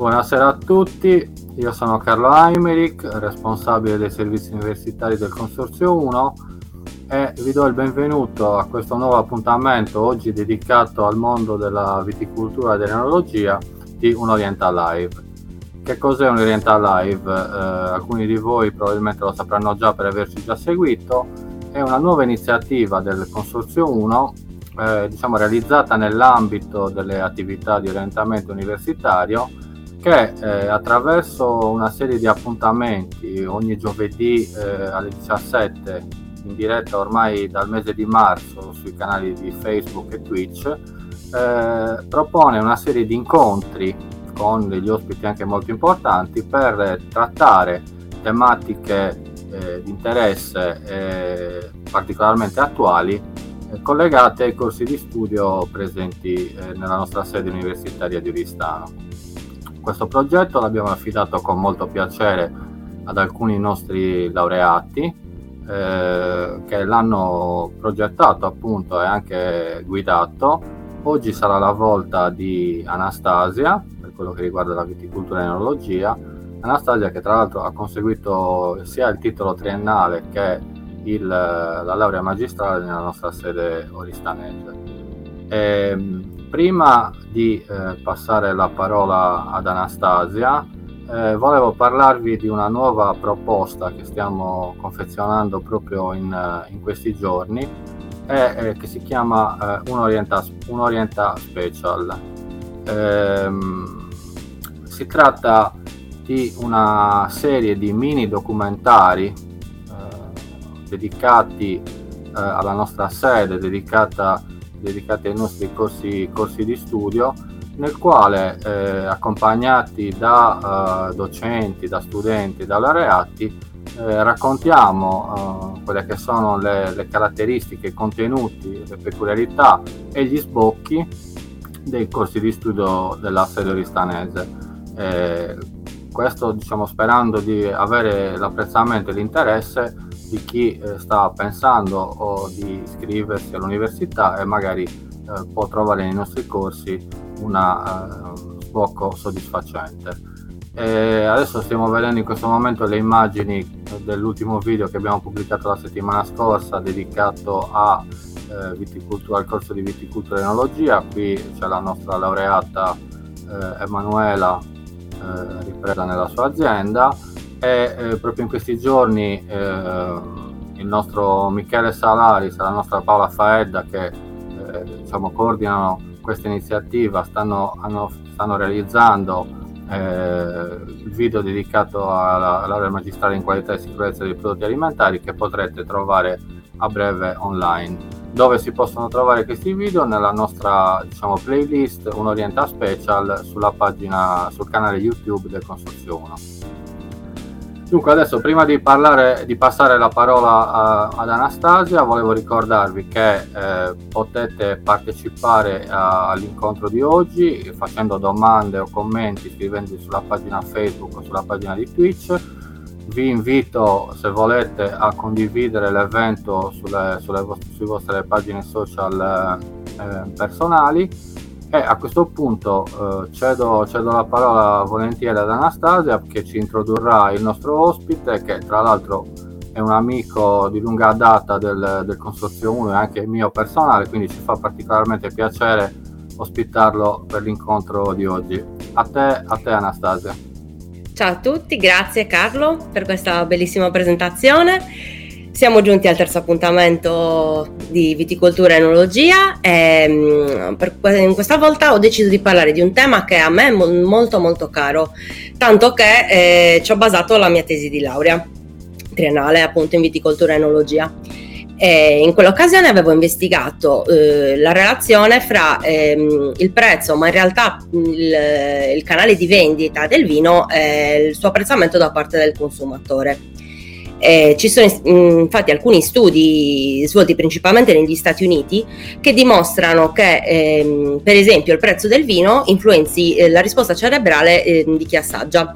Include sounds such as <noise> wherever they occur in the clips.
Buonasera a tutti, io sono Carlo Aimeric, responsabile dei servizi universitari del Consorzio 1 e vi do il benvenuto a questo nuovo appuntamento oggi dedicato al mondo della viticoltura e dell'enologia di un Oriental Live. Che cos'è un Oriental Live? Eh, alcuni di voi probabilmente lo sapranno già per averci già seguito. È una nuova iniziativa del Consorzio 1, eh, diciamo realizzata nell'ambito delle attività di orientamento universitario che eh, attraverso una serie di appuntamenti ogni giovedì eh, alle 17 in diretta ormai dal mese di marzo sui canali di Facebook e Twitch eh, propone una serie di incontri con degli ospiti anche molto importanti per trattare tematiche eh, di interesse eh, particolarmente attuali eh, collegate ai corsi di studio presenti nella nostra sede universitaria di Oristano. Questo progetto l'abbiamo affidato con molto piacere ad alcuni nostri laureati eh, che l'hanno progettato appunto e anche guidato. Oggi sarà la volta di Anastasia quello che riguarda la viticoltura e l'enologia. Anastasia che tra l'altro ha conseguito sia il titolo triennale che il, la laurea magistrale nella nostra sede oristanese. E, ehm, prima di eh, passare la parola ad Anastasia, eh, volevo parlarvi di una nuova proposta che stiamo confezionando proprio in, in questi giorni eh, che si chiama eh, un, Orienta, un Orienta Special. Ehm, si tratta di una serie di mini documentari eh, dedicati eh, alla nostra sede, dedicata, dedicati ai nostri corsi, corsi di studio, nel quale eh, accompagnati da eh, docenti, da studenti, da laureati, eh, raccontiamo eh, quelle che sono le, le, caratteristiche, i contenuti, le peculiarità e gli sbocchi dei corsi di studio della sede oristanese. Eh, questo diciamo sperando di avere l'apprezzamento e l'interesse di chi eh, sta pensando di iscriversi all'università e magari eh, può trovare nei nostri corsi una eh, sbocco soddisfacente. E adesso stiamo vedendo in questo momento le immagini dell'ultimo video che abbiamo pubblicato la settimana scorsa dedicato a, eh, al corso di viticoltura e enologia. Qui c'è la nostra laureata eh, Emanuela eh, ripresa nella sua azienda e eh, proprio in questi giorni eh, il nostro Michele Salaris e la nostra Paola Faedda che diciamo, coordinano questa iniziativa stanno, hanno, stanno realizzando eh, il video dedicato alla laurea magistrale in qualità e sicurezza dei prodotti alimentari che potrete trovare a breve online dove si possono trovare questi video nella nostra diciamo, playlist un Orienta Special sulla pagina sul canale YouTube del Consorzio 1. Dunque adesso prima di, parlare, di passare la parola a, ad Anastasia volevo ricordarvi che eh, potete partecipare a, all'incontro di oggi facendo domande o commenti scrivendovi sulla pagina Facebook o sulla pagina di Twitch. Vi invito se volete a condividere l'evento sulle, sulle, sulle vostre pagine social eh, personali e a questo punto eh, cedo, cedo, la parola volentieri ad Anastasia che ci introdurrà il nostro ospite che tra l'altro è un amico di lunga data del, del Consorzio 1 e anche mio personale quindi ci fa particolarmente piacere ospitarlo per l'incontro di oggi. A te, a te Anastasia. Ciao a tutti, grazie Carlo per questa bellissima presentazione. Siamo giunti al terzo appuntamento di viticoltura e enologia e mm, per, questa volta ho deciso di parlare di un tema che a me è molto molto caro, tanto che eh, ci ho basato la mia tesi di laurea triennale appunto in viticoltura e enologia. E in quell'occasione avevo investigato eh, la relazione fra ehm, il prezzo, ma in realtà il, il, canale di vendita del vino e il suo apprezzamento da parte del consumatore. Eh, ci sono infatti alcuni studi svolti principalmente negli Stati Uniti che dimostrano che ehm, per esempio il prezzo del vino influenzi eh, la risposta cerebrale eh, di chi assaggia.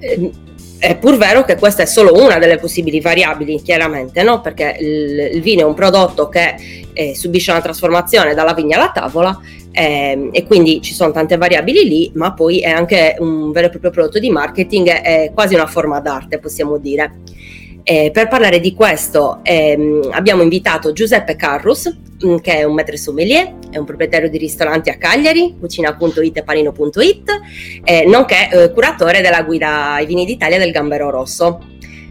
Ehm, è pur vero che questa è solo una delle possibili variabili, chiaramente, no? perché il, il, vino è un prodotto che eh, subisce una trasformazione dalla vigna alla tavola eh, e quindi ci sono tante variabili lì, ma poi è anche un vero e proprio prodotto di marketing, è quasi una forma d'arte, possiamo dire. Eh, per parlare di questo ehm, abbiamo invitato Giuseppe Carrus, mm, che è un maître sommelier, è un proprietario di ristoranti a Cagliari, cucina.it e panino.it, eh, nonché eh, curatore della guida ai vini d'Italia del Gambero Rosso.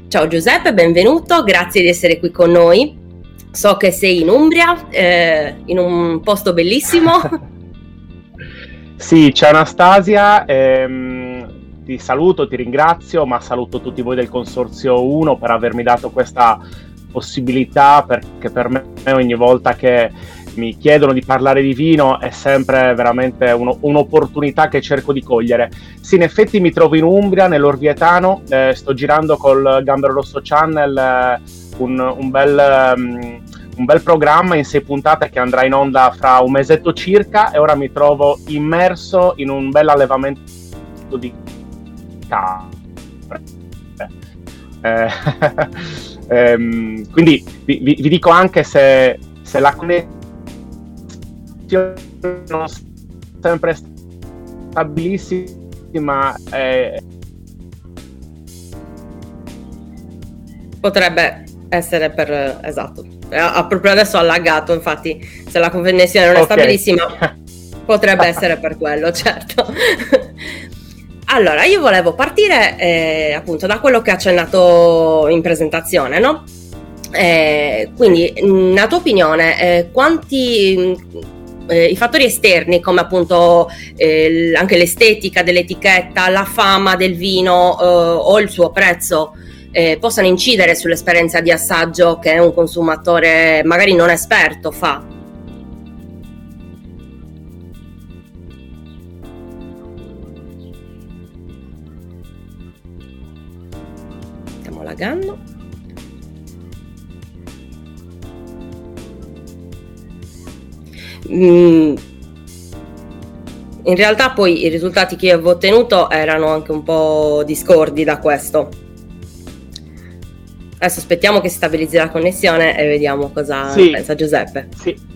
Ciao Giuseppe, benvenuto, grazie di essere qui con noi. So che sei in Umbria, eh, in un posto bellissimo. <laughs> sì, ciao Anastasia. Ehm ti saluto, ti ringrazio, ma saluto tutti voi del Consorzio 1 per avermi dato questa possibilità, perché per me ogni volta che mi chiedono di parlare di vino è sempre veramente uno, un'opportunità che cerco di cogliere. Sì, in effetti mi trovo in Umbria, nell'Orvietano, eh, sto girando col Gambero Rosso Channel eh, un, un, bel... Um, un bel programma in sei puntate che andrà in onda fra un mesetto circa e ora mi trovo immerso in un bel allevamento di capre. Eh, <laughs> ehm, quindi vi, vi, vi, dico anche se, se la connessione non sempre stabilissima eh, potrebbe essere per esatto ha proprio adesso allagato infatti se la connessione non è okay. stabilissima <laughs> potrebbe essere per quello certo <laughs> allora, io volevo partire eh, appunto da quello che ha accennato in presentazione, no? Eh, quindi, nella tua opinione, eh, quanti eh, i fattori esterni, come appunto eh, anche l'estetica dell'etichetta, la fama del vino eh, o il suo prezzo, possano incidere sull'esperienza di assaggio che un consumatore magari non esperto fa? pagando. Mm, in realtà poi i risultati che avevo ottenuto erano anche un po' discordi da questo. Adesso aspettiamo che si stabilizzi la connessione e vediamo cosa sì, pensa Giuseppe. Sì.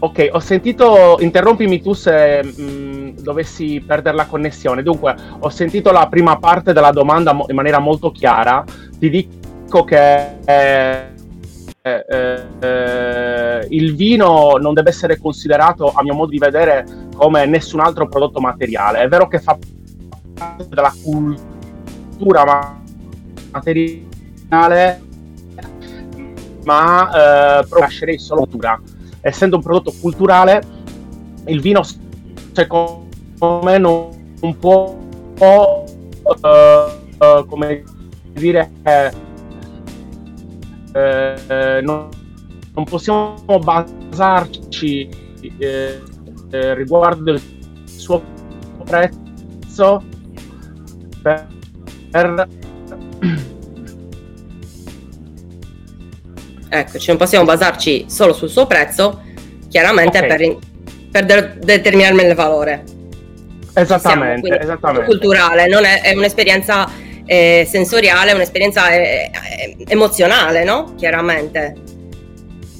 Ok, ho sentito, interrompimi tu se mh, mm, dovessi perdere la connessione. Dunque, ho sentito la prima parte della domanda mo- in maniera molto chiara ti dico che eh, eh, eh, il vino non deve essere considerato, a mio modo di vedere, come nessun altro prodotto materiale. È vero che fa parte della cultura materiale, ma eh, lascerei solo cultura. Essendo un prodotto culturale, il vino, secondo me, non, non può, uh, uh, come dire eh, non, non, possiamo basarci eh, eh, riguardo il suo prezzo per, per Eccoci, non possiamo basarci solo sul suo prezzo, chiaramente okay. per, per de- determinarne il valore. Esattamente, Siamo, esattamente. culturale, non è, è un'esperienza eh, sensoriale, un'esperienza eh, emozionale, no? Chiaramente.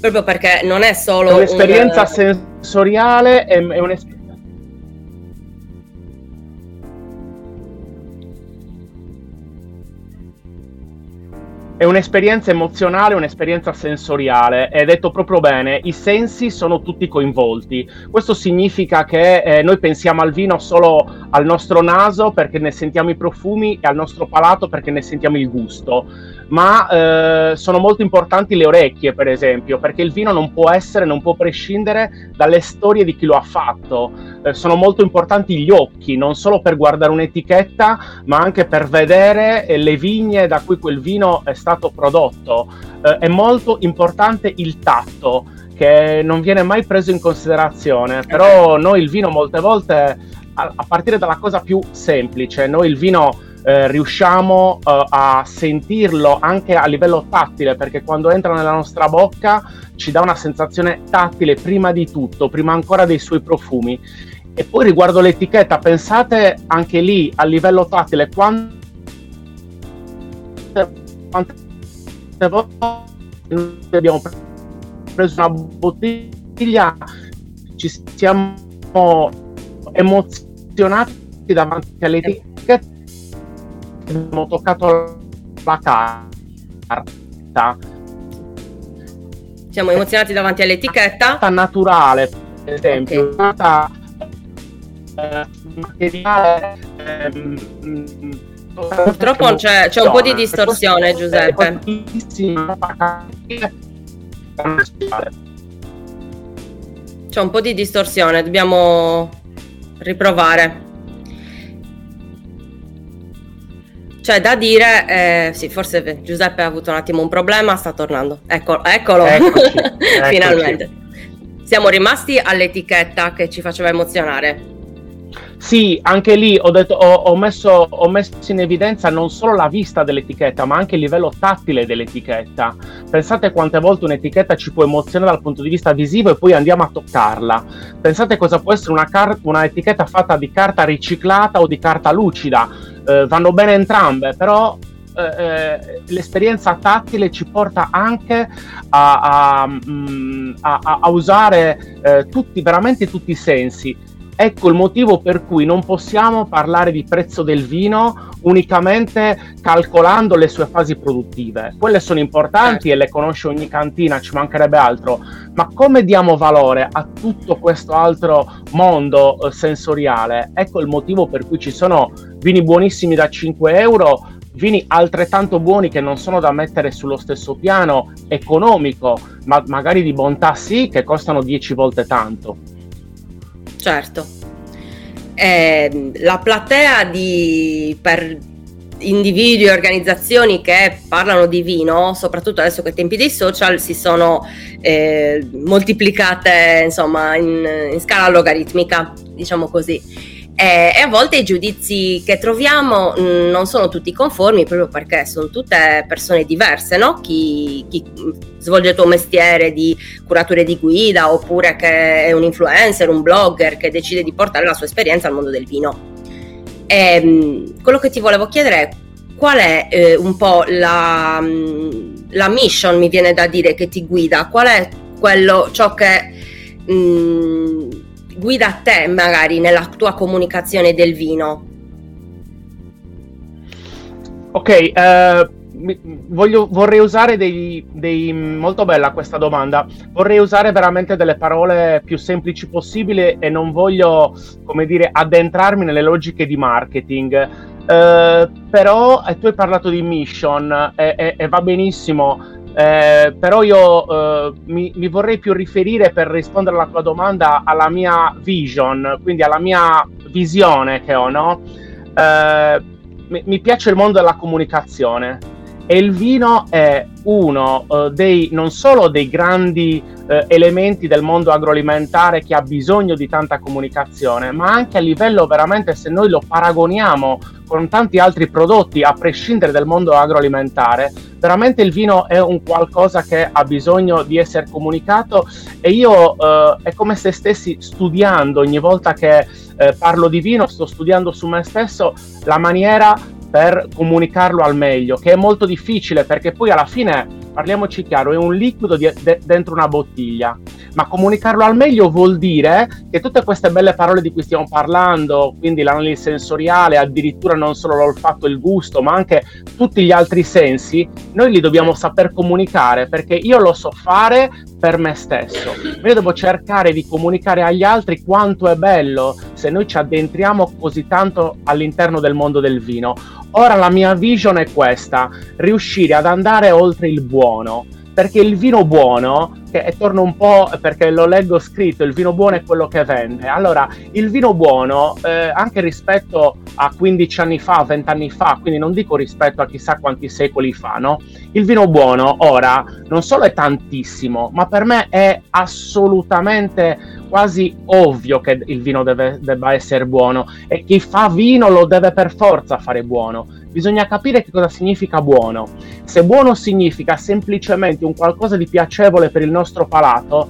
Proprio perché non è solo... Un'esperienza un... sensoriale è, è un'esperienza è un'esperienza emozionale, un'esperienza sensoriale. È detto proprio bene, i sensi sono tutti coinvolti. Questo significa che eh, noi pensiamo al vino solo al nostro naso perché ne sentiamo i profumi e al nostro palato perché ne sentiamo il gusto ma eh, sono molto importanti le orecchie, per esempio, perché il vino non può essere, non può prescindere dalle storie di chi lo ha fatto. Eh, sono molto importanti gli occhi, non solo per guardare un'etichetta, ma anche per vedere eh, le vigne da cui quel vino è stato prodotto. Eh, è molto importante il tatto, che non viene mai preso in considerazione, però noi il vino molte volte, a, a partire dalla cosa più semplice, noi il vino eh, riusciamo eh, a sentirlo anche a livello tattile, perché quando entra nella nostra bocca ci dà una sensazione tattile prima di tutto, prima ancora dei suoi profumi. E poi riguardo l'etichetta, pensate anche lì a livello tattile quante, quante volte abbiamo preso una bottiglia, ci siamo emozionati davanti alle etichette abbiamo toccato la carta siamo emozionati davanti all'etichetta naturale per esempio okay. carta eh, materiale ehm, Purtroppo c'è, c'è, un po' di distorsione, Giuseppe. C'è un po' di distorsione, dobbiamo riprovare. C'è da dire, eh, sì, forse Giuseppe ha avuto un attimo un problema, sta tornando. Ecco, eccolo, <laughs> eccoci, finalmente. Siamo rimasti all'etichetta che ci faceva emozionare. Sì, anche lì ho, detto, ho, ho, messo, ho, messo, in evidenza non solo la vista dell'etichetta, ma anche il livello tattile dell'etichetta. Pensate quante volte un'etichetta ci può emozionare dal punto di vista visivo e poi andiamo a toccarla. Pensate cosa può essere una, car- una etichetta fatta di carta riciclata o di carta lucida. Eh, vanno bene entrambe, però eh, eh l'esperienza tattile ci porta anche a, a, mm, a, a usare eh, tutti, veramente tutti i sensi Ecco il motivo per cui non possiamo parlare di prezzo del vino unicamente calcolando le sue fasi produttive. Quelle sono importanti certo. e le conosce ogni cantina, ci mancherebbe altro, ma come diamo valore a tutto questo altro mondo eh, sensoriale? Ecco il motivo per cui ci sono vini buonissimi da 5 euro, vini altrettanto buoni che non sono da mettere sullo stesso piano economico, ma magari di bontà sì, che costano 10 volte tanto. Certo. Eh, la platea di, per individui e organizzazioni che parlano di vino, soprattutto adesso che i tempi dei social si sono eh, moltiplicate insomma in, in scala logaritmica, diciamo così e, e a volte i giudizi che troviamo mh, mm, non sono tutti conformi proprio perché sono tutte persone diverse, no? Chi, chi svolge il tuo mestiere di curatore di guida oppure che è un influencer, un blogger che decide di portare la sua esperienza al mondo del vino. E, mh, quello che ti volevo chiedere è qual è eh, un po' la, mh, la, mission, mi viene da dire, che ti guida? Qual è quello, ciò che mh, guida te magari nella tua comunicazione del vino? Ok, eh, voglio, vorrei usare dei, dei, molto bella questa domanda. Vorrei usare veramente delle parole più semplici possibili e non voglio, come dire, addentrarmi nelle logiche di marketing. Eh, però eh, tu hai parlato di mission e, e va benissimo eh, però io eh, mi, mi, vorrei più riferire per rispondere alla tua domanda alla mia vision, quindi alla mia visione che ho, no? Eh, mi, mi, piace il mondo della comunicazione e il vino è uno eh, dei non solo dei grandi eh, elementi del mondo agroalimentare che ha bisogno di tanta comunicazione, ma anche a livello veramente se noi lo paragoniamo con tanti altri prodotti, a prescindere dal mondo agroalimentare, veramente il vino è un qualcosa che ha bisogno di essere comunicato e io eh, è come se stessi studiando. Ogni volta che eh, parlo di vino, sto studiando su me stesso la maniera per comunicarlo al meglio, che è molto difficile perché poi alla fine, parliamoci chiaro, è un liquido di, de, dentro una bottiglia, ma comunicarlo al meglio vuol dire che tutte queste belle parole di cui stiamo parlando, quindi l'analisi sensoriale, addirittura non solo l'olfatto e il gusto, ma anche tutti gli altri sensi, noi li dobbiamo saper comunicare perché io lo so fare per me stesso. Io devo cercare di comunicare agli altri quanto è bello se noi ci addentriamo così tanto all'interno del mondo del vino. Ora la mia vision è questa, riuscire ad andare oltre il buono, perché il vino buono, e torno un po' perché lo leggo scritto, il vino buono è quello che vende. Allora, il vino buono, eh, anche rispetto a 15 anni fa, 20 anni fa, quindi non dico rispetto a chissà quanti secoli fa, no? Il vino buono ora non solo è tantissimo, ma per me è assolutamente quasi ovvio che il vino deve, debba essere buono e chi fa vino lo deve per forza fare buono bisogna capire che cosa significa buono. Se buono significa semplicemente un qualcosa di piacevole per il nostro palato,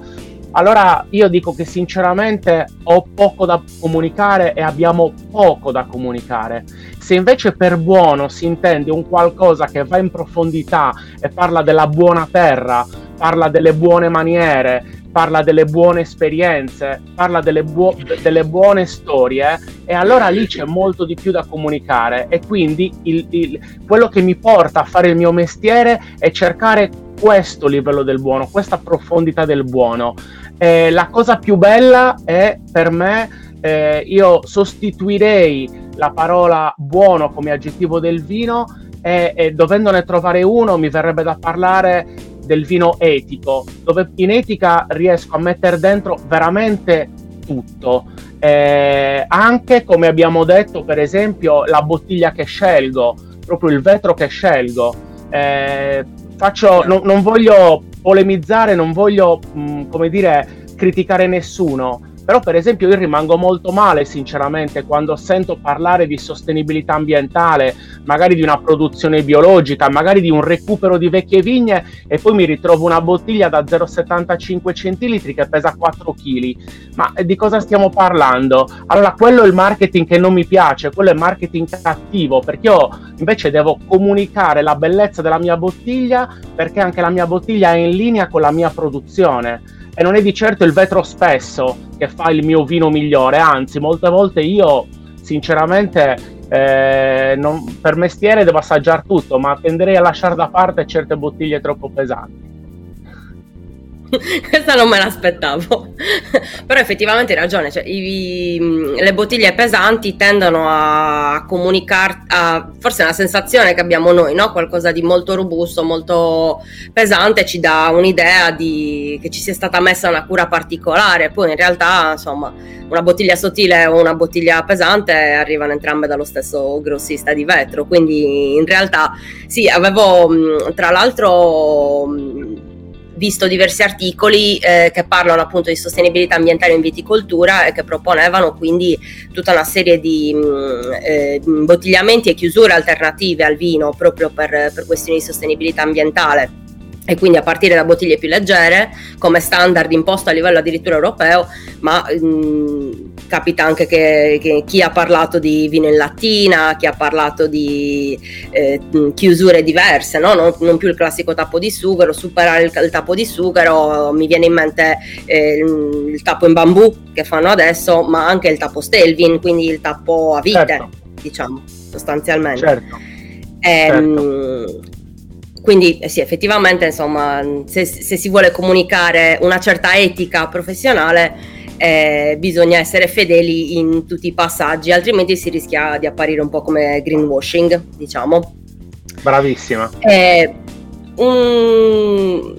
allora io dico che sinceramente ho poco da comunicare e abbiamo poco da comunicare. Se invece per buono si intende un qualcosa che va in profondità e parla della buona terra, parla delle buone maniere, parla delle buone esperienze, parla delle, buo- delle buone storie e allora lì c'è molto di più da comunicare e quindi il, il, quello che mi porta a fare il mio mestiere è cercare questo livello del buono, questa profondità del buono. Eh, la cosa più bella è per me, eh, io sostituirei la parola buono come aggettivo del vino e, e dovendone trovare uno mi verrebbe da parlare del vino etico, dove in etica riesco a mettere dentro veramente tutto. Eh, anche come abbiamo detto, per esempio, la bottiglia che scelgo, proprio il vetro che scelgo. Eh, faccio, no, non voglio polemizzare, non voglio, mh, mm, come dire, criticare nessuno, però per esempio io rimango molto male sinceramente quando sento parlare di sostenibilità ambientale, magari di una produzione biologica, magari di un recupero di vecchie vigne e poi mi ritrovo una bottiglia da 0,75 centilitri che pesa 4 kg. Ma di cosa stiamo parlando? Allora quello è il marketing che non mi piace, quello è marketing cattivo perché io invece devo comunicare la bellezza della mia bottiglia perché anche la mia bottiglia è in linea con la mia produzione e non è di certo il vetro spesso che fa il mio vino migliore, anzi molte volte io sinceramente eh, non, per mestiere devo assaggiare tutto, ma tenderei a lasciare da parte certe bottiglie troppo pesanti. <laughs> Questa non me l'aspettavo, <laughs> però effettivamente hai ragione, cioè, i, le bottiglie pesanti tendono a comunicare, forse è una sensazione che abbiamo noi, no? qualcosa di molto robusto, molto pesante, ci dà un'idea di, che ci sia stata messa una cura particolare, poi in realtà insomma una bottiglia sottile o una bottiglia pesante arrivano entrambe dallo stesso grossista di vetro, quindi in realtà sì, avevo tra l'altro visto diversi articoli eh, che parlano appunto di sostenibilità ambientale in viticoltura e che proponevano quindi tutta una serie di mh, mm, eh, imbottigliamenti e chiusure alternative al vino proprio per, per questioni di sostenibilità ambientale. E quindi a partire da bottiglie più leggere come standard imposto a livello addirittura europeo, ma mh, mm, capita anche che, che, chi ha parlato di vino in lattina, chi ha parlato di eh, chiusure diverse, no? non, non, più il classico tappo di sughero, superare il, il tappo di sughero, mi viene in mente eh, il, il, tappo in bambù che fanno adesso, ma anche il tappo Stelvin, quindi il tappo a vite, certo. diciamo, sostanzialmente. Certo. Ehm, certo. Quindi eh sì, effettivamente, insomma, se, se, si vuole comunicare una certa etica professionale, eh, bisogna essere fedeli in tutti i passaggi, altrimenti si rischia di apparire un po' come greenwashing, diciamo. Bravissima. Eh, un...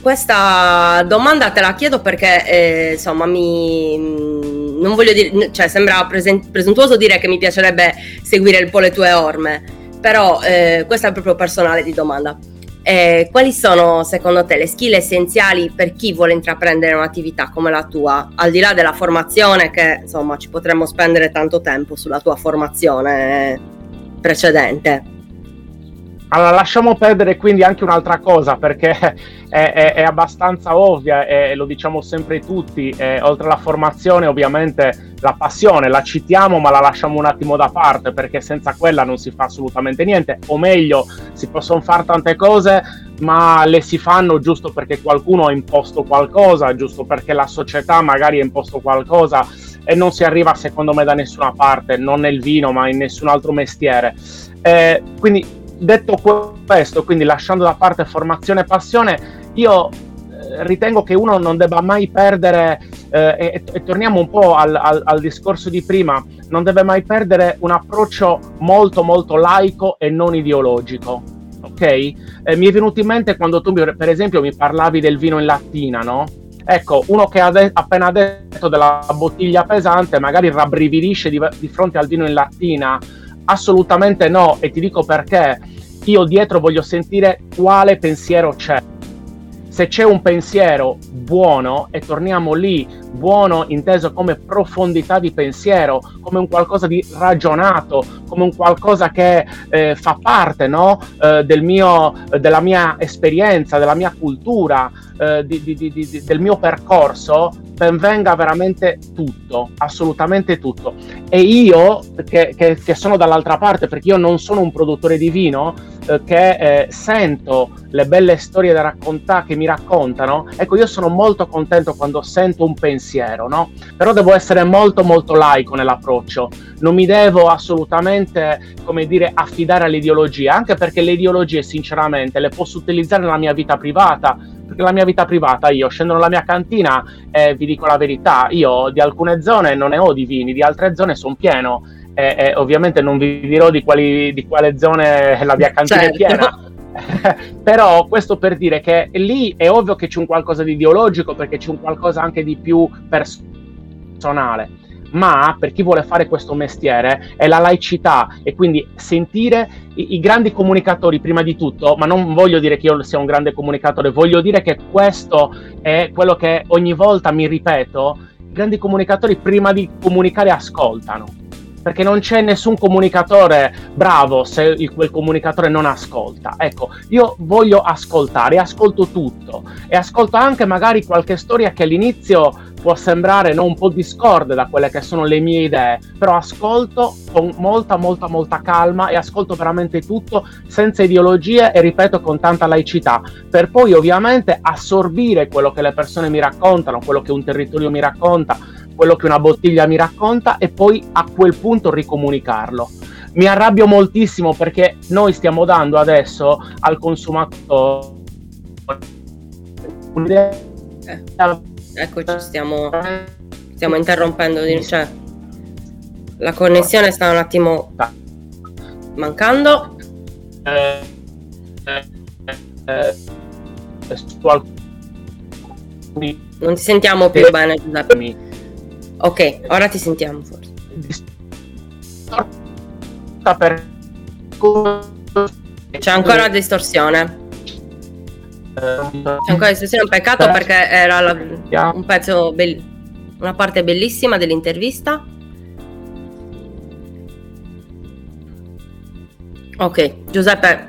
Questa domanda te la chiedo perché, eh, insomma, mi non voglio dire, cioè sembra presen- presuntuoso dire che mi piacerebbe seguire il po' le tue orme però eh, questa è proprio personale di domanda. Eh, quali sono secondo te le skill essenziali per chi vuole intraprendere un'attività come la tua, al di là della formazione che insomma ci potremmo spendere tanto tempo sulla tua formazione precedente? Allora, lasciamo perdere quindi anche un'altra cosa perché <laughs> è, è, è abbastanza ovvia e lo diciamo sempre tutti, eh, oltre alla formazione ovviamente la passione la citiamo ma la lasciamo un attimo da parte perché senza quella non si fa assolutamente niente, o meglio si possono fare tante cose ma le si fanno giusto perché qualcuno ha imposto qualcosa, giusto perché la società magari ha imposto qualcosa e non si arriva secondo me da nessuna parte, non nel vino ma in nessun altro mestiere. Eh, quindi detto questo, quindi lasciando da parte formazione e passione, io eh, ritengo che uno non debba mai perdere, eh, e, e, torniamo un po' al, al, al, discorso di prima, non deve mai perdere un approccio molto molto laico e non ideologico. Ok? Eh, mi è venuto in mente quando tu, per esempio, mi parlavi del vino in lattina, no? Ecco, uno che ha de- appena detto della bottiglia pesante magari rabbrividisce di, di fronte al vino in lattina, Assolutamente no, e ti dico perché. Io dietro voglio sentire quale pensiero c'è. Se c'è un pensiero buono, e torniamo lì, buono inteso come profondità di pensiero, come un qualcosa di ragionato, come un qualcosa che eh, fa parte no? eh, del mio, della mia esperienza, della mia cultura, eh, di, di, di, del mio percorso, benvenga veramente tutto, assolutamente tutto. E io, che, che, che sono dall'altra parte, perché io non sono un produttore di vino, eh, che eh, sento le belle storie da raccontare, che mi raccontano, ecco, io sono molto contento quando sento un pensiero, no? Però devo essere molto, molto laico nell'approccio. Non mi devo assolutamente, come dire, affidare all'ideologia, anche perché le ideologie, sinceramente, le posso utilizzare nella mia vita privata, perché la mia vita privata, io scendo nella mia cantina e vi dico la verità, io di alcune zone non ne ho di vini, di altre zone sono pieno. E, e ovviamente non vi dirò di, quali, di quale zone la mia cantina certo. è piena. <laughs> però questo per dire che lì è ovvio che c'è un qualcosa di ideologico perché c'è un qualcosa anche di più personale. Ma per chi vuole fare questo mestiere è la laicità e quindi sentire i, i, grandi comunicatori prima di tutto, ma non voglio dire che io sia un grande comunicatore, voglio dire che questo è quello che ogni volta mi ripeto, i grandi comunicatori prima di comunicare ascoltano perché non c'è nessun comunicatore bravo se il, quel comunicatore non ascolta. Ecco, io voglio ascoltare, ascolto tutto e ascolto anche magari qualche storia che all'inizio può sembrare no, un po' discorde da quelle che sono le mie idee, però ascolto con molta, molta, molta calma e ascolto veramente tutto senza ideologie e ripeto con tanta laicità, per poi ovviamente assorbire quello che le persone mi raccontano, quello che un territorio mi racconta, quello che una bottiglia mi racconta e poi a quel punto ricomunicarlo. Mi arrabbio moltissimo perché noi stiamo dando adesso al consumatore un'idea eh Eccoci, stiamo, stiamo interrompendo. Cioè, la connessione sta un attimo mancando. Eh, eh, non ti sentiamo più bene, Giuseppe. Ok, ora ti sentiamo forse. C'è ancora distorsione. C'è ancora distorsione, un peccato perché era la, un pezzo, be- una parte bellissima dell'intervista. Ok, Giuseppe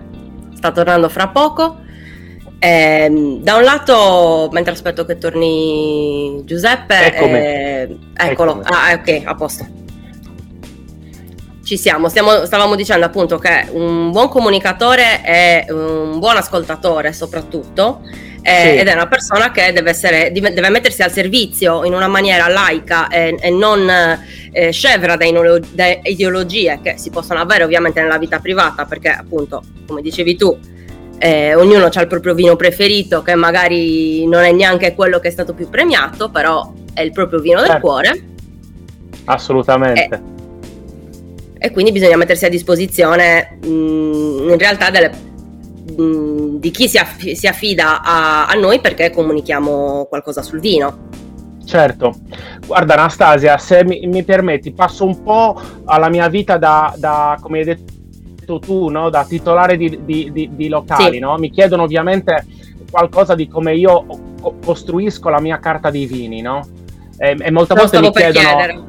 sta tornando fra poco. Eh, da un lato, mentre aspetto che torni Giuseppe, eh, eccolo, ah, ok, a posto ci siamo. Stiamo, stavamo dicendo appunto che un buon comunicatore è un buon ascoltatore soprattutto eh, sì. ed è una persona che deve, essere, deve, mettersi al servizio in una maniera laica e, e non eh, scevra da, inolo- da, ideologie che si possono avere ovviamente nella vita privata perché appunto come dicevi tu eh, ognuno ha il proprio vino preferito che magari non è neanche quello che è stato più premiato però è il proprio vino del certo. cuore assolutamente e quindi bisogna mettersi a disposizione mh, in realtà delle, mh, di chi si, aff- si affida a, a, noi perché comunichiamo qualcosa sul vino. Certo, guarda Anastasia, se mi, mi permetti, passo un po' alla mia vita da, da come hai detto tu, no? da titolare di, di, di, di locali, sì. no? mi chiedono ovviamente qualcosa di come io costruisco la mia carta dei vini, no? E, e molte volte mi chiedono...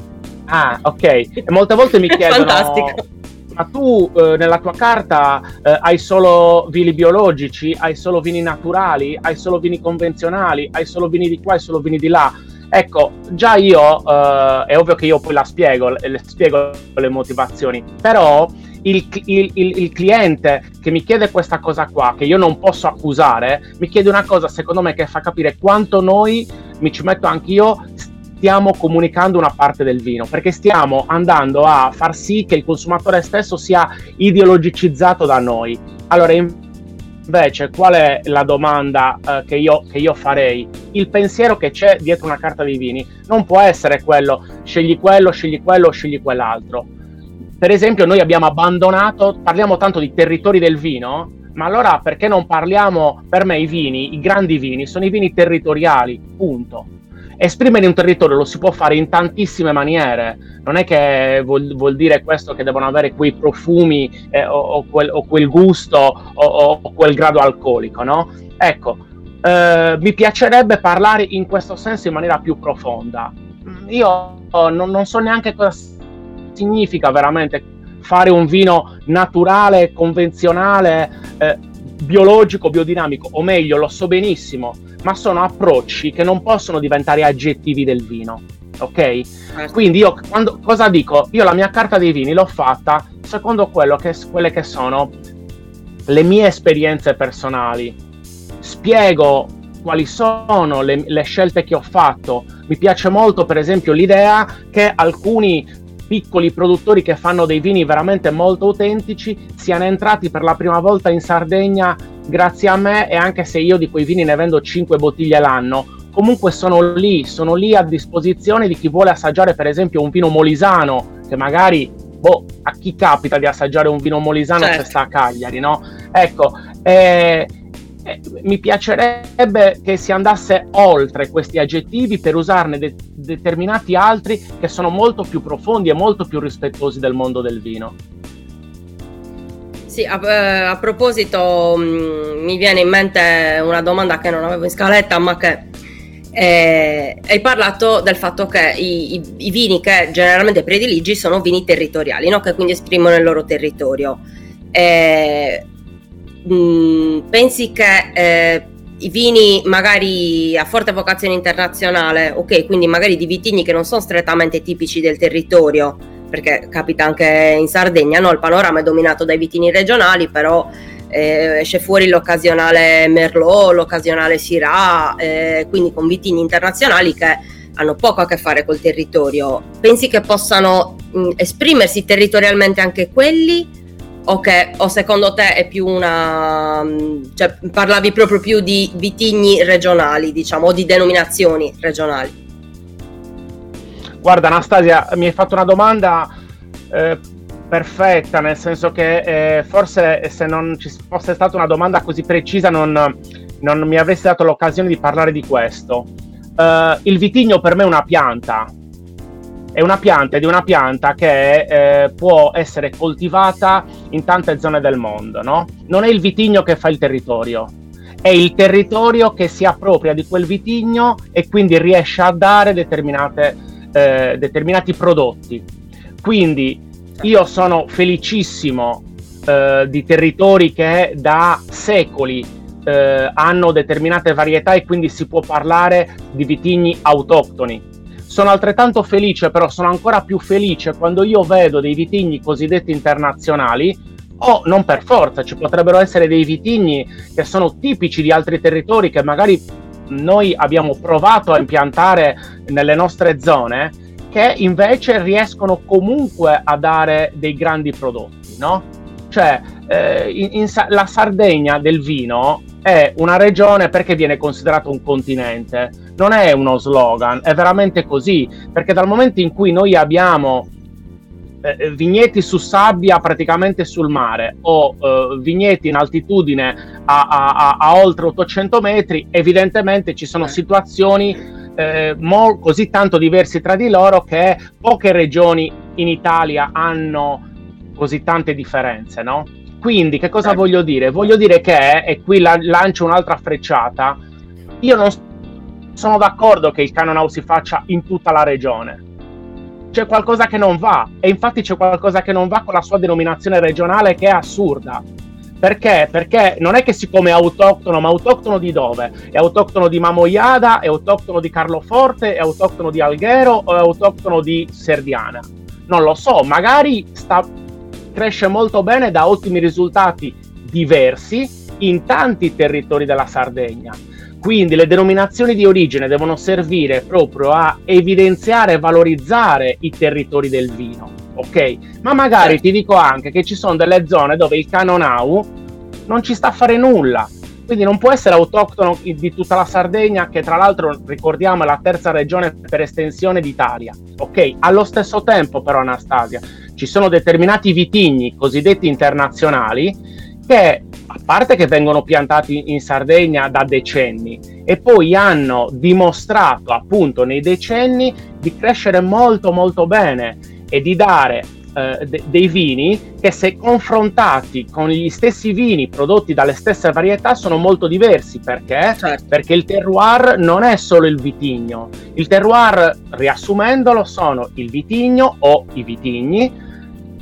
Ah, ok. E molte volte mi <laughs> chiedono... Fantastico. Ma tu eh, nella tua carta eh, hai solo vini biologici, hai solo vini naturali, hai solo vini convenzionali, hai solo vini di qua, hai solo vini di là. Ecco, già io, eh, è ovvio che io poi la spiego, le spiego le motivazioni, però il, il, il, il, cliente che mi chiede questa cosa qua, che io non posso accusare, mi chiede una cosa secondo me che fa capire quanto noi, mi ci metto anch'io, stiamo comunicando una parte del vino, perché stiamo andando a far sì che il consumatore stesso sia ideologicizzato da noi. Allora, invece, qual è la domanda eh, che, io, che io farei? Il pensiero che c'è dietro una carta dei vini non può essere quello, scegli quello, scegli quello, scegli quell'altro. Per esempio, noi abbiamo abbandonato, parliamo tanto di territori del vino, ma allora perché non parliamo, per me i vini, i grandi vini, sono i vini territoriali, punto esprimere un territorio lo si può fare in tantissime maniere, non è che vuol, vuol dire questo che devono avere quei profumi eh, o, o, quel, o, quel, gusto o, o, quel grado alcolico, no? Ecco, eh, mi piacerebbe parlare in questo senso in maniera più profonda. Io non, non so neanche cosa significa veramente fare un vino naturale, convenzionale, eh, biologico, biodinamico, o meglio, lo so benissimo, ma sono approcci che non possono diventare aggettivi del vino. Ok? Certo. Quindi io quando, cosa dico? Io la mia carta dei vini l'ho fatta secondo che, quelle che sono le mie esperienze personali. Spiego quali sono le, le scelte che ho fatto. Mi piace molto, per esempio, l'idea che alcuni piccoli produttori che fanno dei vini veramente molto autentici siano entrati per la prima volta in Sardegna grazie a me e anche se io di quei vini ne vendo 5 bottiglie l'anno, comunque sono lì, sono lì a disposizione di chi vuole assaggiare per esempio un vino molisano che magari boh, a chi capita di assaggiare un vino molisano certo. se sta a Cagliari, no? Ecco, eh, eh, mi piacerebbe che si andasse oltre questi aggettivi per usarne de- determinati altri che sono molto più profondi e molto più rispettosi del mondo del vino. Sì, a, eh, a proposito, mm, mi viene in mente una domanda che non avevo in scaletta, ma che eh, hai parlato del fatto che i, i, i, vini che generalmente prediligi sono vini territoriali, no? che quindi esprimono il loro territorio. Eh, mh, mm, pensi che eh, i vini magari a forte vocazione internazionale, ok, quindi magari di vitigni che non sono strettamente tipici del territorio, perché capita anche in Sardegna, no? il panorama è dominato dai vitigni regionali, però eh, esce fuori l'occasionale Merlot, l'occasionale Syrah, eh, quindi con vitigni internazionali che hanno poco a che fare col territorio. Pensi che possano mh, esprimersi territorialmente anche quelli? O, che, o secondo te è più una... cioè parlavi proprio più di vitigni regionali, diciamo, o di denominazioni regionali? Guarda Anastasia, mi hai fatto una domanda eh, perfetta, nel senso che eh, forse se non ci fosse stata una domanda così precisa non, non mi avresti dato l'occasione di parlare di questo. Uh, il vitigno per me è una pianta, è una pianta ed è una pianta che eh, può essere coltivata in tante zone del mondo, no? Non è il vitigno che fa il territorio, è il territorio che si appropria di quel vitigno e quindi riesce a dare eh, determinati prodotti. Quindi io sono felicissimo eh, di territori che da secoli eh, hanno determinate varietà e quindi si può parlare di vitigni autoctoni sono altrettanto felice, però sono ancora più felice quando io vedo dei vitigni cosiddetti internazionali o non per forza, ci potrebbero essere dei vitigni che sono tipici di altri territori che magari noi abbiamo provato a impiantare nelle nostre zone, che invece riescono comunque a dare dei grandi prodotti, no? Cioè, eh, in, in, la Sardegna del vino è una regione perché viene considerato un continente non è uno slogan, è veramente così, perché dal momento in cui noi abbiamo eh, eh, vigneti su sabbia praticamente sul mare o eh, vigneti in altitudine a, a, a, oltre 800 metri, evidentemente ci sono situazioni eh, mo- così tanto diverse tra di loro che poche regioni in Italia hanno così tante differenze, no? Quindi che cosa voglio dire? Voglio dire che, e qui la- lancio un'altra frecciata, io non sono d'accordo che il Canon House si faccia in tutta la regione. C'è qualcosa che non va e infatti c'è qualcosa che non va con la sua denominazione regionale che è assurda. Perché? Perché non è che siccome è autoctono, ma autoctono di dove? È autoctono di Mamoiada, è autoctono di Carloforte, è autoctono di Alghero o è autoctono di Serdiana? Non lo so, magari sta, cresce molto bene da ottimi risultati diversi in tanti territori della Sardegna quindi le denominazioni di origine devono servire proprio a evidenziare e valorizzare i territori del vino, ok? Ma magari certo. ti dico anche che ci sono delle zone dove il canonau non ci sta a fare nulla, quindi non può essere autoctono di tutta la Sardegna, che tra l'altro ricordiamo è la terza regione per estensione d'Italia. Ok, allo stesso tempo, però, Anastasia, ci sono determinati vitigni cosiddetti internazionali che a parte che vengono piantati in Sardegna da decenni e poi hanno dimostrato appunto nei decenni di crescere molto molto bene e di dare eh, de- dei vini che se confrontati con gli stessi vini prodotti dalle stesse varietà sono molto diversi perché? Certo. Perché il terroir non è solo il vitigno. Il terroir, riassumendolo, sono il vitigno o i vitigni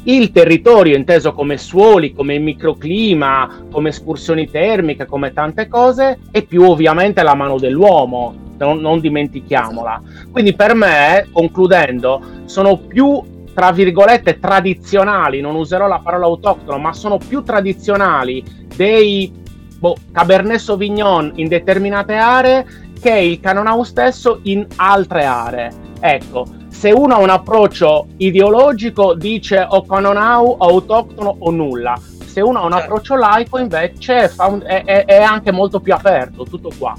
il territorio inteso come suoli, come microclima, come escursioni termiche, come tante cose, e più ovviamente la mano dell'uomo, non, non dimentichiamola. Quindi per me, concludendo, sono più tra virgolette tradizionali, non userò la parola autoctono, ma sono più tradizionali dei boh, Cabernet Sauvignon in determinate aree che il Canonau stesso in altre aree. Ecco, se uno ha un approccio ideologico dice o Canonau o autoctono o nulla. Se uno ha un certo. approccio laico invece un, è, è, è anche molto più aperto, tutto qua.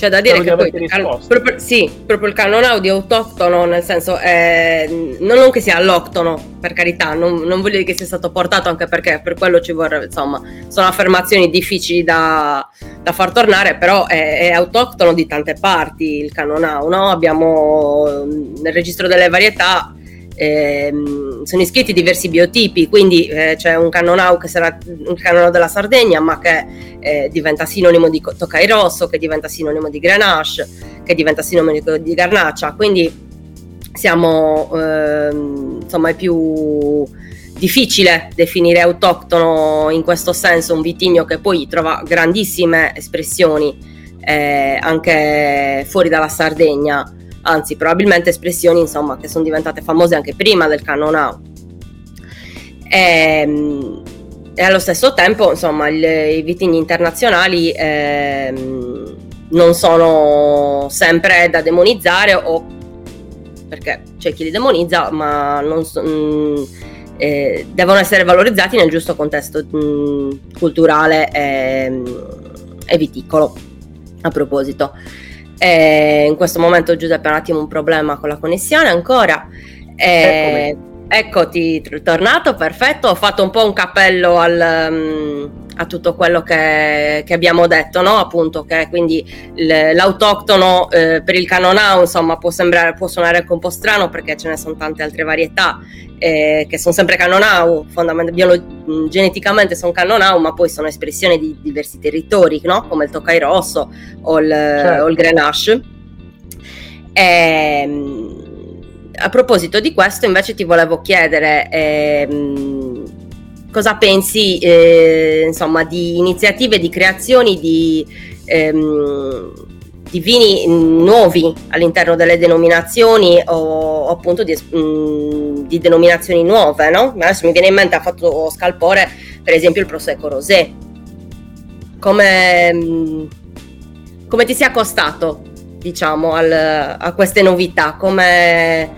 C'è da dire che poi, can- proprio, sì, proprio il canone audio autoctono, nel senso, eh, non, che sia all'octono, per carità, non, non, voglio dire che sia stato portato, anche perché per quello ci vorrebbe, insomma, sono affermazioni difficili da, da far tornare, però è, è, autoctono di tante parti il canonau, no? Abbiamo nel registro delle varietà ehm, sono iscritti diversi biotipi, quindi eh, c'è un cannonau che sarà un cannonau della Sardegna, ma che eh, diventa sinonimo di Tokai Rosso, che diventa sinonimo di Grenache, che diventa sinonimo di Garnaccia, quindi siamo ehm, insomma è più difficile definire autoctono in questo senso. Un vitigno che poi trova grandissime espressioni eh, anche fuori dalla Sardegna anzi probabilmente espressioni insomma, che sono diventate famose anche prima del Canonau. E, ehm, e allo stesso tempo insomma, il, i vitigni internazionali ehm, non sono sempre da demonizzare o perché c'è chi li demonizza ma non so, mh, mm, eh, devono essere valorizzati nel giusto contesto mh, mm, culturale e, e viticolo a proposito. E in questo momento Giuseppe ha un attimo un problema con la connessione ancora. E, eccoti, tornato, perfetto. Ho fatto un po' un cappello al, um, a tutto quello che, che, abbiamo detto, no? Appunto, che quindi l'autoctono eh, per il canonau, insomma, può, sembrare, può suonare anche un po' strano perché ce ne sono tante altre varietà eh, che sono sempre Canonau, fondamentalmente biolo- geneticamente sono Canonau, ma poi sono espressione di diversi territori, no? come il Tokai Rosso o il, certo. o il Grenache. E, ehm, a proposito di questo, invece, ti volevo chiedere ehm, cosa pensi eh, insomma, di iniziative, di creazioni di. Ehm, di vini nuovi all'interno delle denominazioni o, appunto di, mh, mm, di, denominazioni nuove, no? Adesso mi viene in mente, ha fatto scalpore per esempio il Prosecco Rosé. Come, mh, mm, come ti sei accostato, diciamo, al, a queste novità? Come,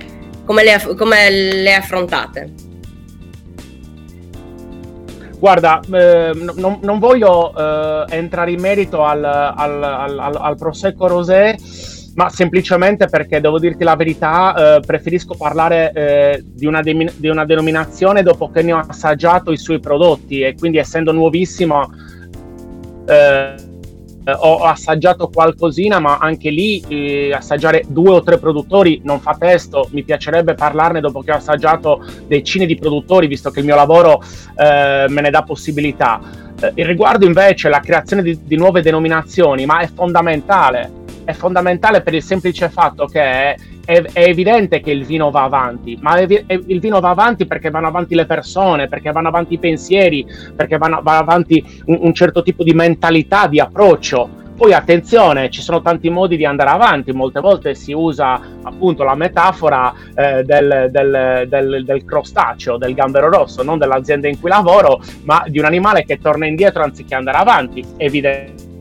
come, le, come le affrontate? Guarda, eh, non, non, voglio eh, entrare in merito al, al, al, al, Prosecco Rosé, ma semplicemente perché devo dirti la verità, eh, preferisco parlare eh, di una, de- di, una denominazione dopo che ne ho assaggiato i suoi prodotti e quindi essendo nuovissimo eh, ho assaggiato qualcosina, ma anche lì eh, assaggiare due o tre produttori non fa testo. Mi piacerebbe parlarne dopo che ho assaggiato decine di produttori, visto che il mio lavoro eh, me ne dà possibilità. Eh, riguardo invece la creazione di, di nuove denominazioni, ma è fondamentale. È fondamentale per il semplice fatto che è, è, evidente che il vino va avanti, ma è, è, il vino va avanti perché vanno avanti le persone, perché vanno avanti i pensieri, perché vanno, va avanti un, un certo tipo di mentalità, di approccio. Poi attenzione, ci sono tanti modi di andare avanti, molte volte si usa appunto la metafora eh, del, del, del, del, crostaceo, del gambero rosso, non dell'azienda in cui lavoro, ma di un animale che torna indietro anziché andare avanti, evidentemente.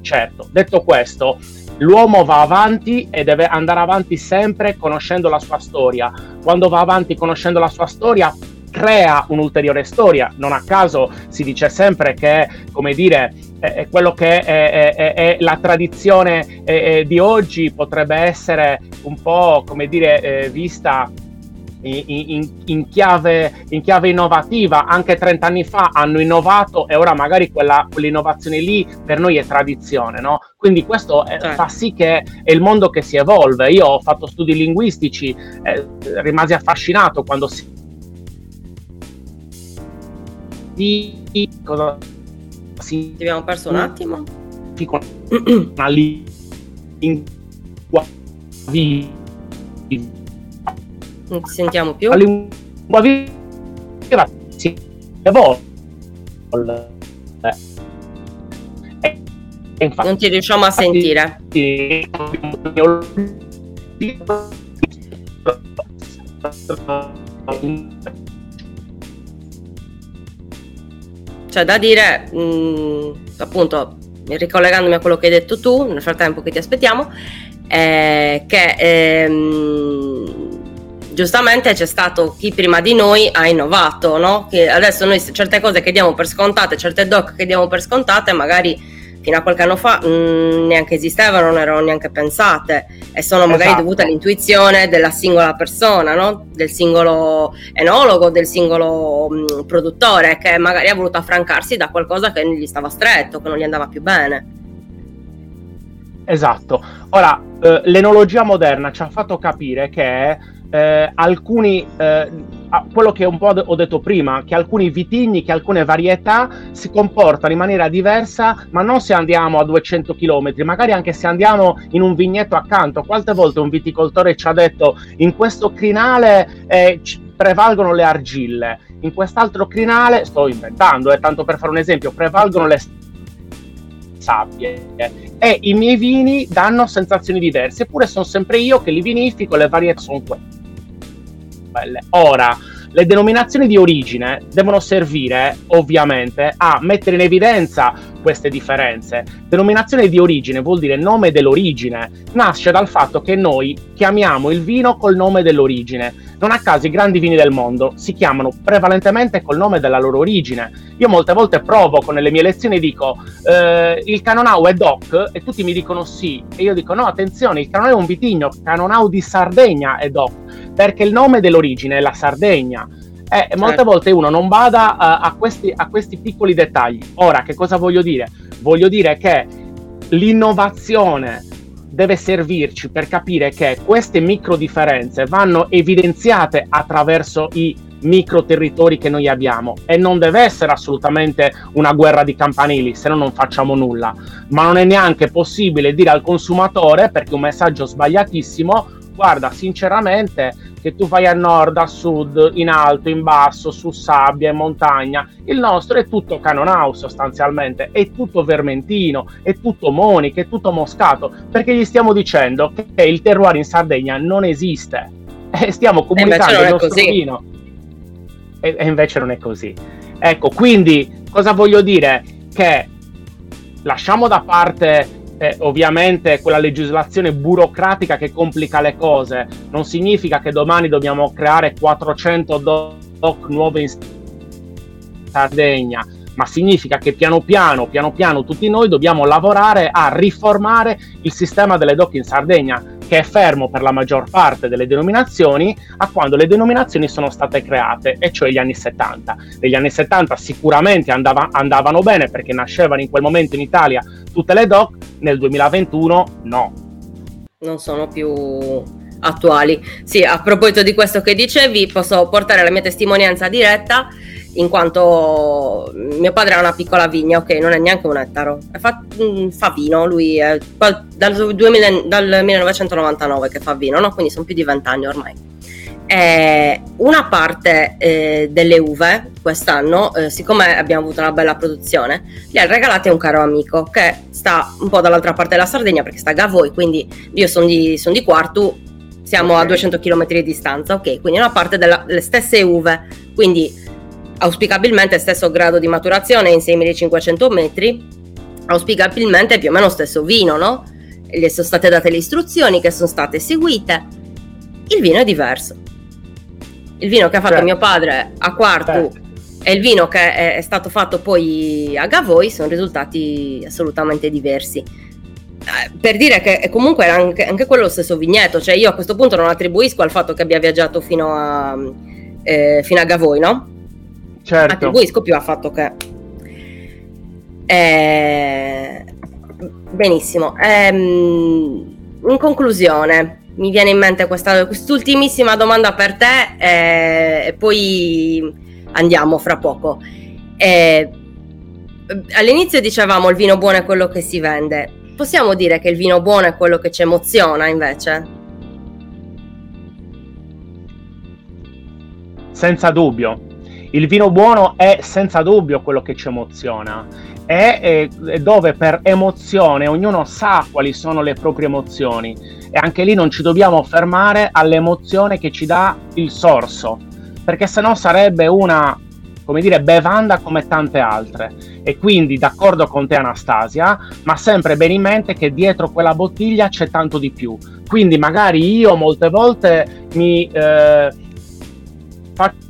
Certo, detto questo, L'uomo va avanti e deve andare avanti sempre conoscendo la sua storia. Quando va avanti conoscendo la sua storia, crea un'ulteriore storia. Non a caso si dice sempre che, come dire, è quello che è, è, è la tradizione di oggi potrebbe essere un po', come dire, eh, vista in, in, chiave, in, chiave, innovativa. Anche 30 anni fa hanno innovato e ora magari quella, quell'innovazione lì per noi è tradizione, no? Quindi questo è, certo. fa sì che è il mondo che si evolve. Io ho fatto studi linguistici, eh, rimasi affascinato quando si... Cosa si... Ti abbiamo perso un attimo? <clears throat> Una lingua non ti sentiamo più. lingua viva si evolve. Infatti, non ti riusciamo a sentire. C'è da dire, mh, mm, appunto, ricollegandomi a quello che hai detto tu, nel frattempo che ti aspettiamo, eh, che ehm, giustamente c'è stato chi prima di noi ha innovato, no? Che adesso noi certe cose che diamo per scontate, certe doc che diamo per scontate, magari fino a qualche anno fa mh, mm, neanche esistevano, non erano neanche pensate e sono magari esatto. dovute all'intuizione della singola persona, no? del singolo enologo, del singolo mh, mm, produttore che magari ha voluto affrancarsi da qualcosa che gli stava stretto, che non gli andava più bene. Esatto. Ora, eh, l'enologia moderna ci ha fatto capire che eh, alcuni, eh, quello che un po' ho detto prima, che alcuni vitigni, che alcune varietà si comportano in maniera diversa, ma non se andiamo a 200 km, magari anche se andiamo in un vigneto accanto. Quante volte un viticoltore ci ha detto in questo crinale eh, prevalgono le argille, in quest'altro crinale, sto inventando, eh, tanto per fare un esempio, prevalgono le sabbie e i miei vini danno sensazioni diverse, eppure sono sempre io che li vinifico, le varietà sono quelle quelle. Ora, le denominazioni di origine devono servire ovviamente a mettere in evidenza queste differenze. Denominazione di origine vuol dire nome dell'origine, nasce dal fatto che noi chiamiamo il vino col nome dell'origine. Non a caso i grandi vini del mondo si chiamano prevalentemente col nome della loro origine. Io molte volte provoco nelle mie lezioni dico eh, il Canonau è DOC e tutti mi dicono sì e io dico no attenzione il Canonau è un vitigno, Canonau di Sardegna è DOC perché il nome dell'origine è la Sardegna. Eh, molte certo. volte uno non bada uh, a, questi, a questi piccoli dettagli. Ora, che cosa voglio dire? Voglio dire che l'innovazione deve servirci per capire che queste micro differenze vanno evidenziate attraverso i micro territori che noi abbiamo e non deve essere assolutamente una guerra di campanili se no non facciamo nulla ma non è neanche possibile dire al consumatore perché un messaggio sbagliatissimo guarda sinceramente che tu fai a nord, a sud, in alto, in basso, su sabbia, in montagna. Il nostro è tutto Canonau sostanzialmente, è tutto Vermentino, è tutto Monica, è tutto Moscato, perché gli stiamo dicendo che il terroir in Sardegna non esiste. <laughs> E stiamo comunicando il nostro vino. E, e invece non è così. Ecco, quindi cosa voglio dire? Che lasciamo da parte eh, ovviamente quella legislazione burocratica che complica le cose non significa che domani dobbiamo creare 400 doc nuove in Sardegna ma significa che piano piano, piano piano tutti noi dobbiamo lavorare a riformare il sistema delle doc in Sardegna che è fermo per la maggior parte delle denominazioni a quando le denominazioni sono state create, e cioè gli anni 70. Negli anni 70 sicuramente andava, andavano bene perché nascevano in quel momento in Italia tutte le DOC, nel 2021 no. Non sono più attuali. Sì, a proposito di questo che dicevi, posso portare la mia testimonianza diretta in quanto mio padre ha una piccola vigna, ok, non è neanche un ettaro, fa, mm, fa vino, lui è dal, 2000, dal 1999 che fa vino, no? quindi sono più di vent'anni ormai. Eh, una parte eh, delle uve quest'anno, eh, siccome abbiamo avuto una bella produzione, li ha regalati a un caro amico che sta un po' dall'altra parte della Sardegna perché sta a Gavoi, quindi io sono di, son di Quartu, siamo okay. a 200 km di distanza, ok, quindi una parte delle stesse uve, quindi auspicabilmente stesso grado di maturazione in 6500 metri, auspicabilmente più o meno stesso vino, no? E gli sono state date le istruzioni che sono state seguite. Il vino è diverso. Il vino che ha fatto certo. mio padre a Quartu certo. e il vino che è, è, stato fatto poi a Gavoi sono risultati assolutamente diversi. Eh, per dire che comunque era anche, anche, quello lo stesso vigneto, cioè io a questo punto non attribuisco al fatto che abbia viaggiato fino a, eh, fino a Gavoi, no? certo. attribuisco più al fatto che... Eh, benissimo. Ehm, in conclusione, mi viene in mente questa, quest'ultimissima domanda per te eh, e poi andiamo fra poco. Eh, all'inizio dicevamo il vino buono è quello che si vende. Possiamo dire che il vino buono è quello che ci emoziona invece? senza dubbio. Il vino buono è senza dubbio quello che ci emoziona. È, è dove per emozione ognuno sa quali sono le proprie emozioni e anche lì non ci dobbiamo fermare all'emozione che ci dà il sorso, perché sennò sarebbe una come dire, bevanda come tante altre. E quindi d'accordo con te Anastasia, ma sempre bene in mente che dietro quella bottiglia c'è tanto di più. Quindi magari io molte volte mi eh, faccio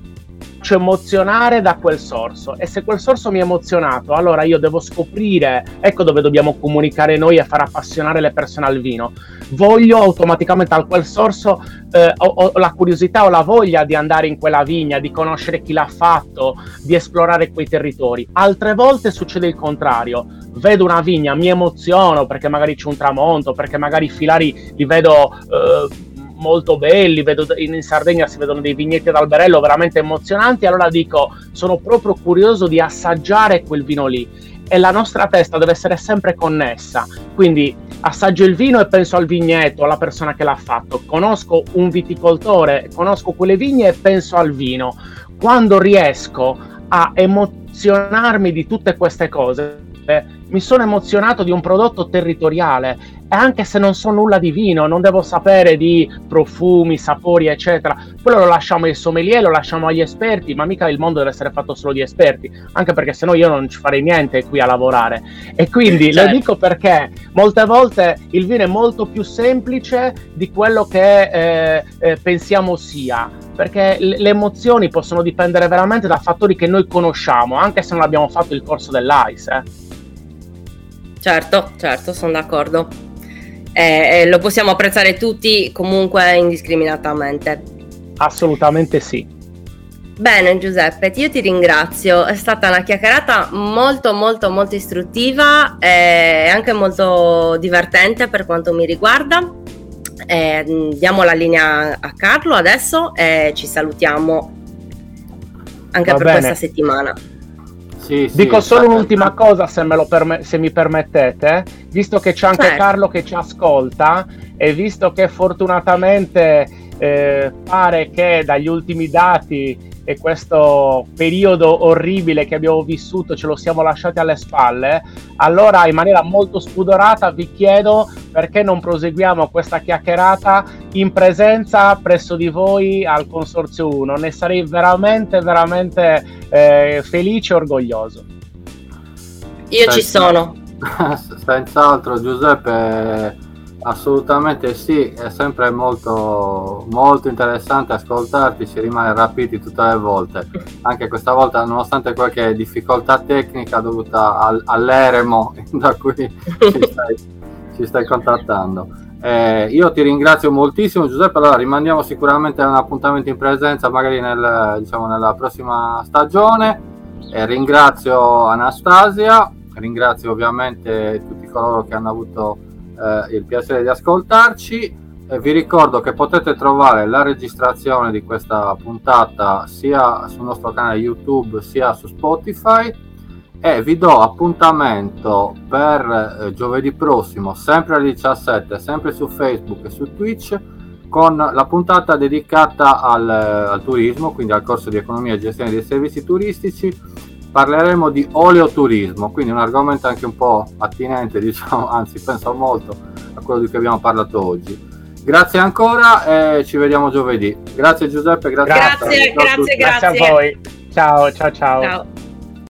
faccio emozionare da quel sorso e se quel sorso mi ha emozionato, allora io devo scoprire, ecco dove dobbiamo comunicare noi e far appassionare le persone al vino. Voglio automaticamente a quel sorso eh, ho, ho la curiosità o la voglia di andare in quella vigna, di conoscere chi l'ha fatto, di esplorare quei territori. Altre volte succede il contrario. Vedo una vigna, mi emoziono perché magari c'è un tramonto, perché magari i filari li vedo eh, molto belli, vedo in Sardegna si vedono dei vigneti ad alberello veramente emozionanti, allora dico sono proprio curioso di assaggiare quel vino lì. E la nostra testa deve essere sempre connessa, quindi assaggio il vino e penso al vigneto, alla persona che l'ha fatto, conosco un viticoltore, conosco quelle vigne e penso al vino. Quando riesco a emozionarmi di tutte queste cose, mi sono emozionato di un prodotto territoriale e anche se non so nulla di vino, non devo sapere di profumi, sapori, eccetera, quello lo lasciamo ai sommelier, lo lasciamo agli esperti, ma mica il mondo deve essere fatto solo di esperti, anche perché sennò io non ci farei niente qui a lavorare. E quindi <laughs> certo. lo dico perché molte volte il vino è molto più semplice di quello che eh, eh, pensiamo sia perché le emozioni possono dipendere veramente da fattori che noi conosciamo, anche se non abbiamo fatto il corso dell'ICE. Eh. Certo, certo, sono d'accordo. Eh, eh, lo possiamo apprezzare tutti comunque indiscriminatamente. Assolutamente sì. Bene Giuseppe, io ti ringrazio, è stata una chiacchierata molto molto molto istruttiva e anche molto divertente per quanto mi riguarda. Eh, diamo la linea a Carlo adesso e ci salutiamo anche Va per bene. questa settimana. Sì, Dico sì, solo un'ultima cosa, se, perm- se, mi permettete, visto che c'è anche certo. Carlo che ci ascolta e visto che fortunatamente eh, pare che dagli ultimi dati e questo periodo orribile che abbiamo vissuto ce lo siamo lasciati alle spalle, allora in maniera molto spudorata vi chiedo perché non proseguiamo questa chiacchierata in presenza presso di voi al Consorzio 1. Ne sarei veramente, veramente eh, felice e orgoglioso. Io ci sono. <laughs> Senz'altro Giuseppe Assolutamente sì, è sempre molto, molto interessante ascoltarti, si rimane rapiti tutte le volte. Anche questa volta, nonostante qualche difficoltà tecnica dovuta al, all'eremo <laughs> da cui ci stai, ci stai contattando. Eh, io ti ringrazio moltissimo Giuseppe, allora rimandiamo sicuramente a un appuntamento in presenza magari nel, diciamo, nella prossima stagione. Eh, ringrazio Anastasia, ringrazio ovviamente tutti coloro che hanno avuto eh, il piacere di ascoltarci. Eh, vi ricordo che potete trovare la registrazione di questa puntata sia sul nostro canale YouTube sia su Spotify e vi do appuntamento per eh, giovedì prossimo, sempre alle 17, sempre su Facebook e su Twitch, con la puntata dedicata al, al turismo, quindi al corso di economia e gestione dei servizi turistici parleremo di oleoturismo, quindi un argomento anche un po' attinente, diciamo, <laughs> anzi penso molto a quello di cui abbiamo parlato oggi. Grazie ancora e ci vediamo giovedì. Grazie Giuseppe, grazie, grazie, grazie, grazie, grazie a voi. Ciao, ciao, ciao. ciao.